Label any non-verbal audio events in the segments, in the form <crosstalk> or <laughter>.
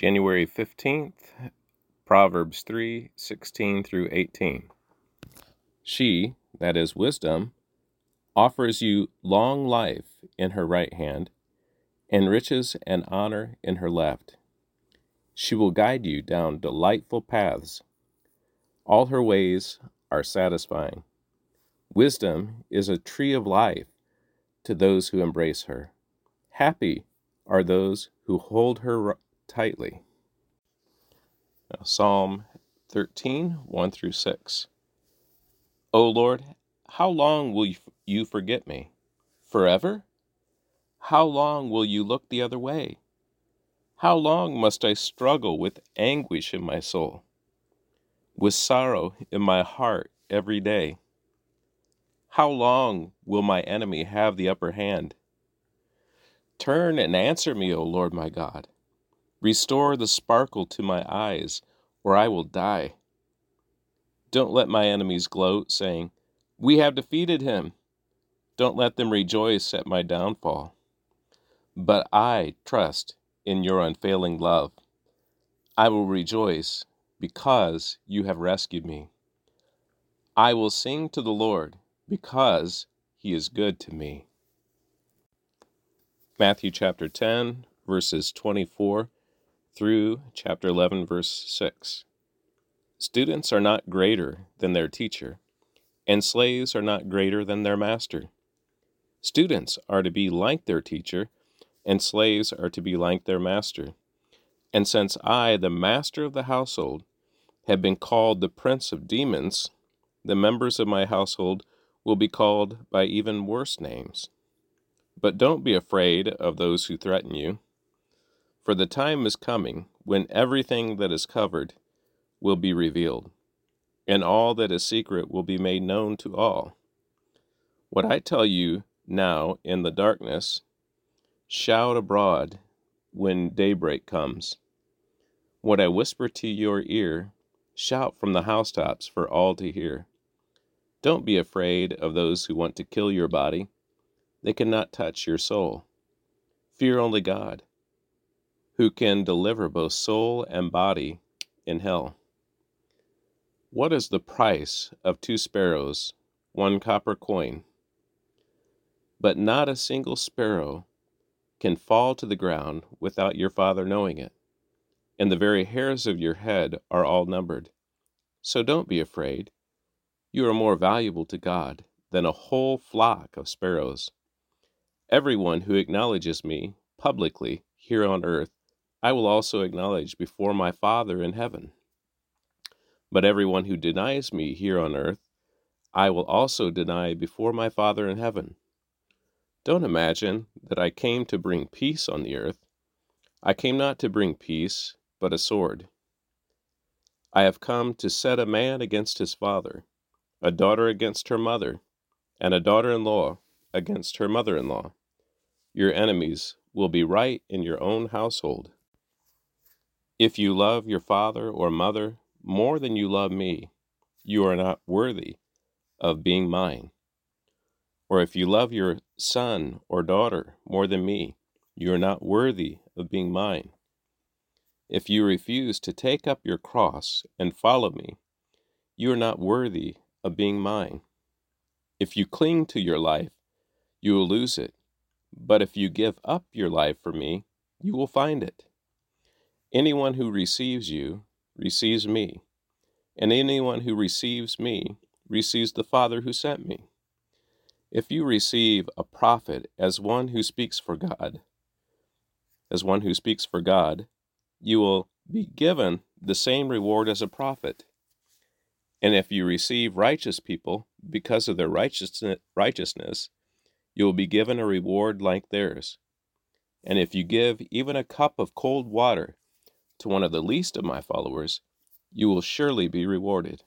January 15th, Proverbs 3 16 through 18. She, that is wisdom, offers you long life in her right hand, and riches and honor in her left. She will guide you down delightful paths. All her ways are satisfying. Wisdom is a tree of life to those who embrace her. Happy are those who hold her tightly. Now, Psalm 13, 1 through 6. O Lord, how long will you forget me? Forever? How long will you look the other way? How long must I struggle with anguish in my soul, with sorrow in my heart every day? How long will my enemy have the upper hand? Turn and answer me, O Lord my God. Restore the sparkle to my eyes, or I will die. Don't let my enemies gloat, saying, We have defeated him. Don't let them rejoice at my downfall. But I trust in your unfailing love. I will rejoice because you have rescued me. I will sing to the Lord because he is good to me. Matthew chapter 10, verses 24 through chapter 11, verse 6. Students are not greater than their teacher, and slaves are not greater than their master. Students are to be like their teacher, and slaves are to be like their master. And since I, the master of the household, have been called the prince of demons, the members of my household will be called by even worse names. But don't be afraid of those who threaten you for the time is coming when everything that is covered will be revealed, and all that is secret will be made known to all. What I tell you now in the darkness, shout abroad when daybreak comes. What I whisper to your ear, shout from the housetops for all to hear. Don't be afraid of those who want to kill your body. They cannot touch your soul. Fear only God who can deliver both soul and body in hell. What is the price of two sparrows, one copper coin? But not a single sparrow can fall to the ground without your Father knowing it, and the very hairs of your head are all numbered. So don't be afraid. You are more valuable to God than a whole flock of sparrows. Everyone who acknowledges me publicly here on earth I will also acknowledge before my Father in heaven. But everyone who denies me here on earth, I will also deny before my Father in heaven. Don't imagine that I came to bring peace on the earth. I came not to bring peace, but a sword. I have come to set a man against his father, a daughter against her mother, and a daughter in law against her mother in law. Your enemies will be right in your own household. If you love your father or mother more than you love me, you are not worthy of being mine. Or if you love your son or daughter more than me, you are not worthy of being mine. If you refuse to take up your cross and follow me, you are not worthy of being mine. If you cling to your life, you will lose it. But if you give up your life for me, you will find it. Anyone who receives you receives me, and anyone who receives me receives the Father who sent me. If you receive a prophet as one who speaks for God, as one who speaks for God, you will be given the same reward as a prophet. And if you receive righteous people because of their righteousness, you will be given a reward like theirs. And if you give even a cup of cold water to one of the least of my followers, you will surely be rewarded.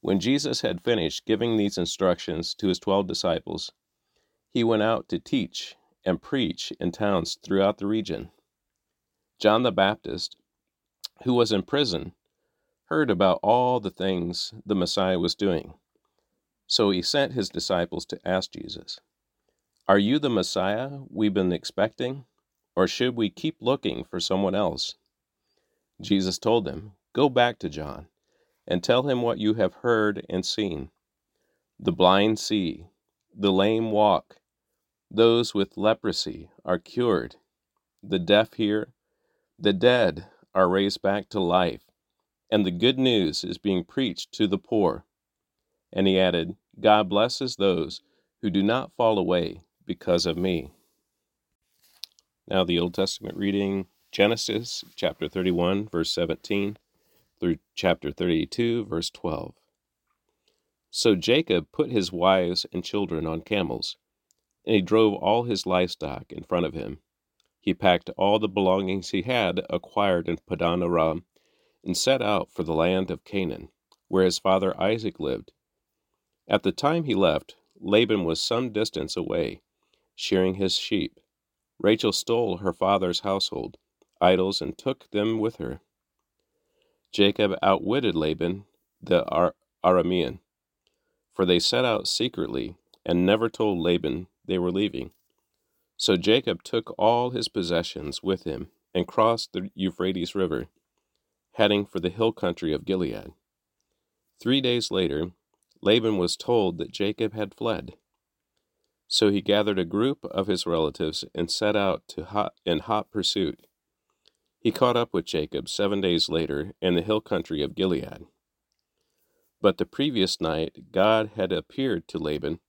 When Jesus had finished giving these instructions to his twelve disciples, he went out to teach and preach in towns throughout the region. John the Baptist, who was in prison, heard about all the things the Messiah was doing. So he sent his disciples to ask Jesus, Are you the Messiah we've been expecting? Or should we keep looking for someone else? Jesus told them, Go back to John, and tell him what you have heard and seen. The blind see, the lame walk, those with leprosy are cured, the deaf hear, the dead are raised back to life, and the good news is being preached to the poor. And he added, God blesses those who do not fall away because of me. Now, the Old Testament reading Genesis chapter 31, verse 17 through chapter 32, verse 12. So Jacob put his wives and children on camels, and he drove all his livestock in front of him. He packed all the belongings he had acquired in Paddan-aram and set out for the land of Canaan, where his father Isaac lived. At the time he left, Laban was some distance away, shearing his sheep. Rachel stole her father's household idols and took them with her. Jacob outwitted Laban the Ar- Aramean, for they set out secretly and never told Laban they were leaving. So Jacob took all his possessions with him and crossed the Euphrates River, heading for the hill country of Gilead. Three days later, Laban was told that Jacob had fled. So he gathered a group of his relatives and set out to hot, in hot pursuit. He caught up with Jacob seven days later in the hill country of Gilead. But the previous night God had appeared to Laban,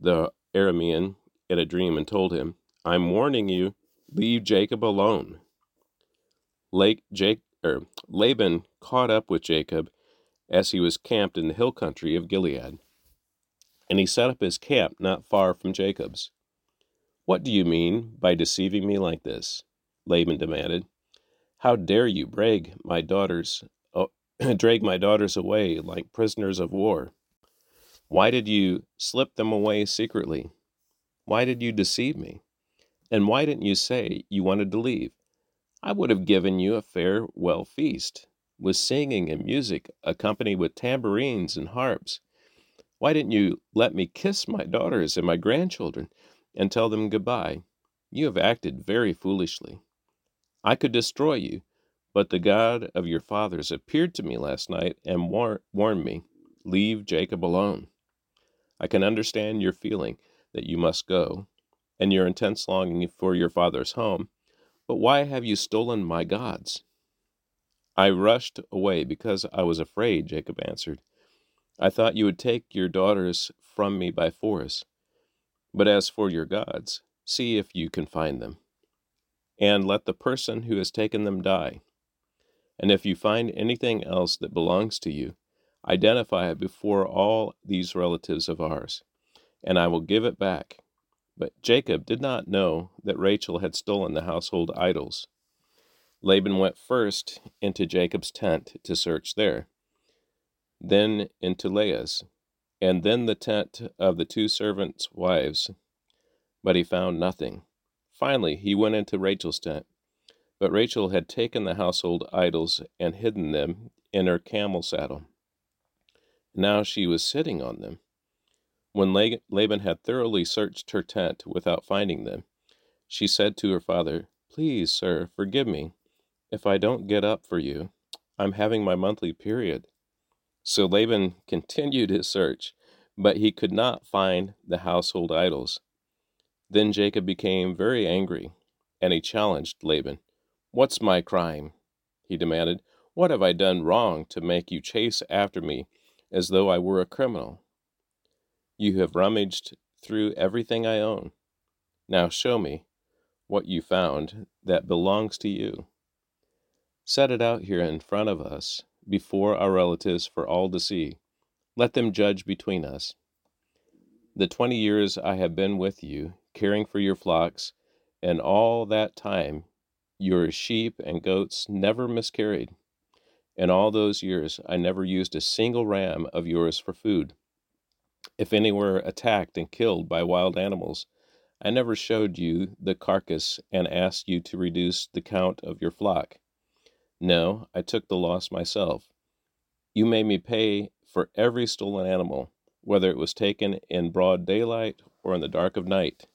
the Aramean, in a dream and told him, I'm warning you, leave Jacob alone. Lake, Jake, er, Laban caught up with Jacob as he was camped in the hill country of Gilead. And he set up his camp not far from Jacob's. What do you mean by deceiving me like this? Laban demanded. How dare you drag my daughters, <clears throat> drag my daughters away like prisoners of war? Why did you slip them away secretly? Why did you deceive me? And why didn't you say you wanted to leave? I would have given you a farewell feast, with singing and music, accompanied with tambourines and harps. Why didn't you let me kiss my daughters and my grandchildren and tell them goodbye? You have acted very foolishly. I could destroy you, but the God of your fathers appeared to me last night and war- warned me, Leave Jacob alone. I can understand your feeling that you must go, and your intense longing for your father's home, but why have you stolen my gods? I rushed away because I was afraid, Jacob answered. I thought you would take your daughters from me by force. But as for your gods, see if you can find them and let the person who has taken them die. And if you find anything else that belongs to you, identify it before all these relatives of ours, and I will give it back. But Jacob did not know that Rachel had stolen the household idols. Laban went first into Jacob's tent to search there, then into Leah's, and then the tent of the two servants' wives, but he found nothing. Finally, he went into Rachel's tent. But Rachel had taken the household idols and hidden them in her camel saddle. Now she was sitting on them. When Laban had thoroughly searched her tent without finding them, she said to her father, Please, sir, forgive me if I don't get up for you. I'm having my monthly period. So Laban continued his search, but he could not find the household idols. Then Jacob became very angry, and he challenged Laban. What's my crime? he demanded. What have I done wrong to make you chase after me as though I were a criminal? You have rummaged through everything I own. Now show me what you found that belongs to you. Set it out here in front of us, before our relatives for all to see. Let them judge between us. The twenty years I have been with you, caring for your flocks, and all that time your sheep and goats never miscarried. In all those years, I never used a single ram of yours for food. If any were attacked and killed by wild animals, I never showed you the carcass and asked you to reduce the count of your flock. No, I took the loss myself. You made me pay for every stolen animal, whether it was taken in broad daylight or in the dark of night.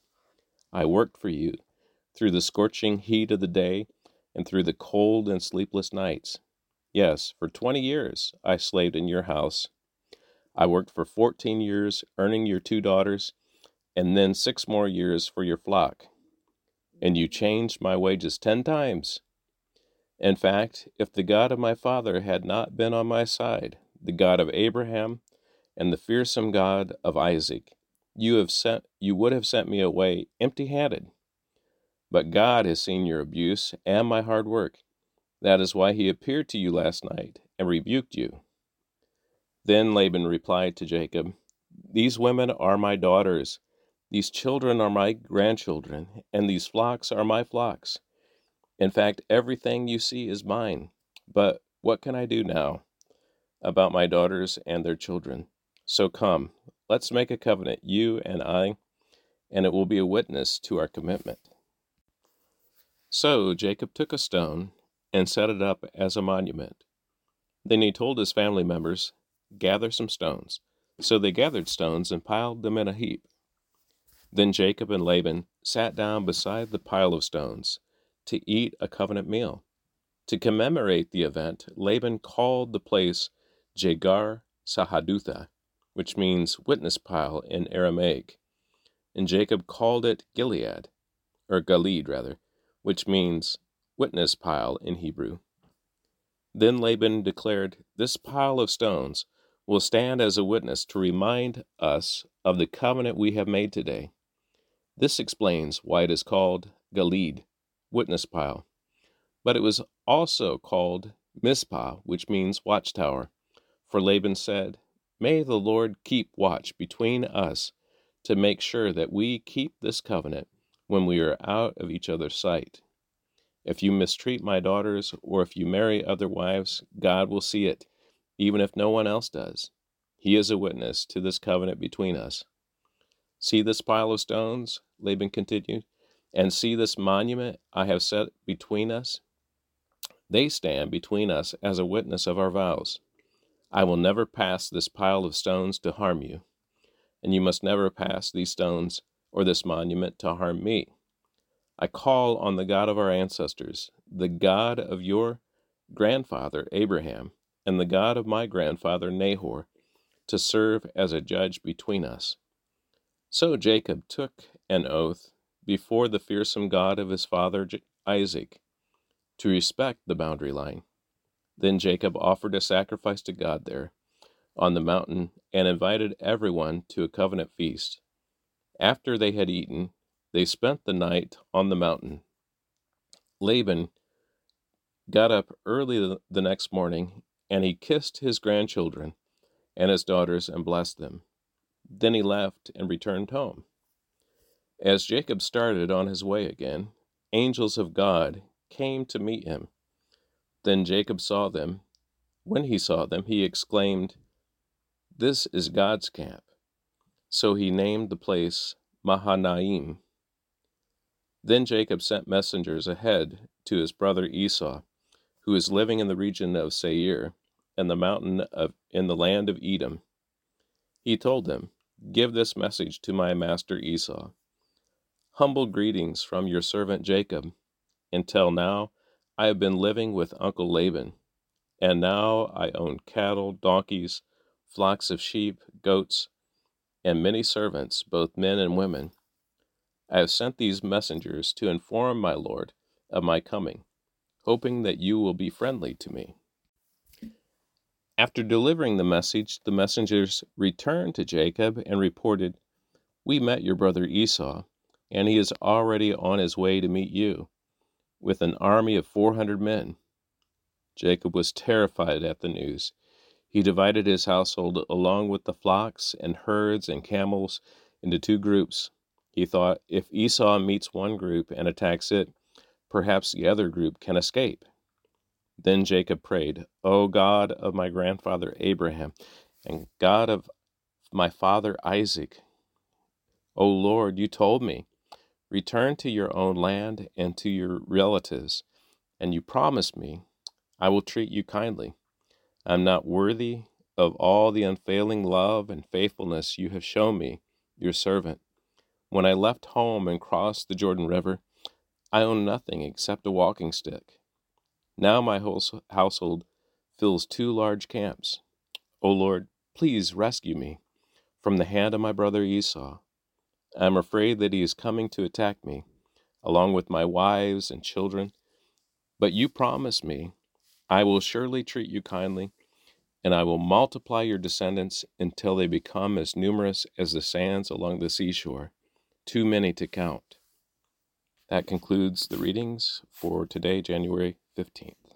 I worked for you, through the scorching heat of the day and through the cold and sleepless nights. Yes, for twenty years I slaved in your house. I worked for fourteen years, earning your two daughters, and then six more years for your flock. And you changed my wages ten times. In fact, if the God of my father had not been on my side, the God of Abraham and the fearsome God of Isaac, you have sent you would have sent me away empty-handed. But God has seen your abuse and my hard work. That is why he appeared to you last night and rebuked you. Then Laban replied to Jacob, These women are my daughters, these children are my grandchildren, and these flocks are my flocks. In fact, everything you see is mine. But what can I do now about my daughters and their children? So come, let's make a covenant, you and I, and it will be a witness to our commitment. So Jacob took a stone and set it up as a monument. Then he told his family members, Gather some stones. So they gathered stones and piled them in a heap. Then Jacob and Laban sat down beside the pile of stones to eat a covenant meal. To commemorate the event, Laban called the place Jagar Sahadutha, which means witness pile in Aramaic, and Jacob called it Gilead, or Galeed rather, which means witness pile in Hebrew. Then Laban declared, This pile of stones will stand as a witness to remind us of the covenant we have made today. This explains why it is called Galeed, witness pile. But it was also called Mizpah, which means watchtower. For Laban said, May the Lord keep watch between us to make sure that we keep this covenant when we are out of each other's sight. If you mistreat my daughters, or if you marry other wives, God will see it, even if no one else does. He is a witness to this covenant between us. See this pile of stones, Laban continued, and see this monument I have set between us? They stand between us as a witness of our vows. I will never pass this pile of stones to harm you, and you must never pass these stones or this monument to harm me. I call on the God of our ancestors, the God of your grandfather Abraham, and the God of my grandfather Nahor, to serve as a judge between us. So Jacob took an oath before the fearsome God of his father Isaac to respect the boundary line. Then Jacob offered a sacrifice to God there on the mountain and invited everyone to a covenant feast. After they had eaten, they spent the night on the mountain. Laban got up early the next morning, and he kissed his grandchildren and his daughters and blessed them. Then he left and returned home. As Jacob started on his way again, angels of God came to meet him. Then Jacob saw them. When he saw them, he exclaimed, This is God's camp. So he named the place Mahanaim. Then Jacob sent messengers ahead to his brother Esau, who is living in the region of Seir and the mountain of in the land of Edom. He told them, Give this message to my master Esau. Humble greetings from your servant Jacob. Until now, I have been living with Uncle Laban, and now I own cattle, donkeys, flocks of sheep, goats, and many servants, both men and women. I have sent these messengers to inform my Lord of my coming, hoping that you will be friendly to me. After delivering the message, the messengers returned to Jacob and reported, We met your brother Esau, and he is already on his way to meet you, with an army of four hundred men. Jacob was terrified at the news he divided his household along with the flocks and herds and camels into two groups. He thought, if Esau meets one group and attacks it, perhaps the other group can escape. Then Jacob prayed, O God of my grandfather Abraham, and God of my father Isaac, O Lord, you told me, return to your own land and to your relatives, and you promise me, I will treat you kindly. I'm not worthy of all the unfailing love and faithfulness you have shown me, your servant. When I left home and crossed the Jordan River, I own nothing except a walking stick. Now my whole household fills two large camps. O Lord, please rescue me from the hand of my brother Esau. I am afraid that he is coming to attack me, along with my wives and children. But you promise me, I will surely treat you kindly, and I will multiply your descendants until they become as numerous as the sands along the seashore, too many to count. That concludes the readings for today, January 15th.